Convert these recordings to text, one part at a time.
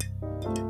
Música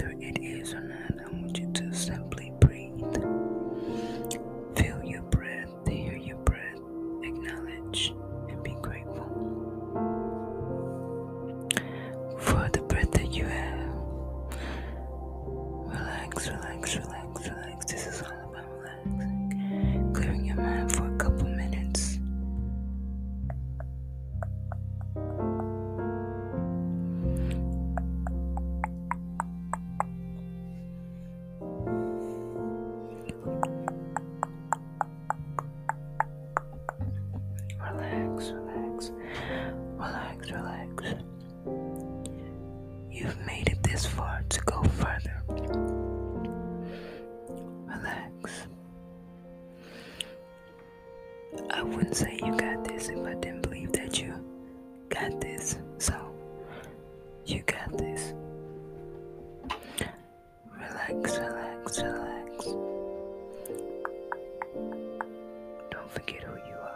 whether it is or not, You've made it this far to go further. Relax. I wouldn't say you got this if I didn't believe that you got this. So, you got this. Relax, relax, relax. Don't forget who you are.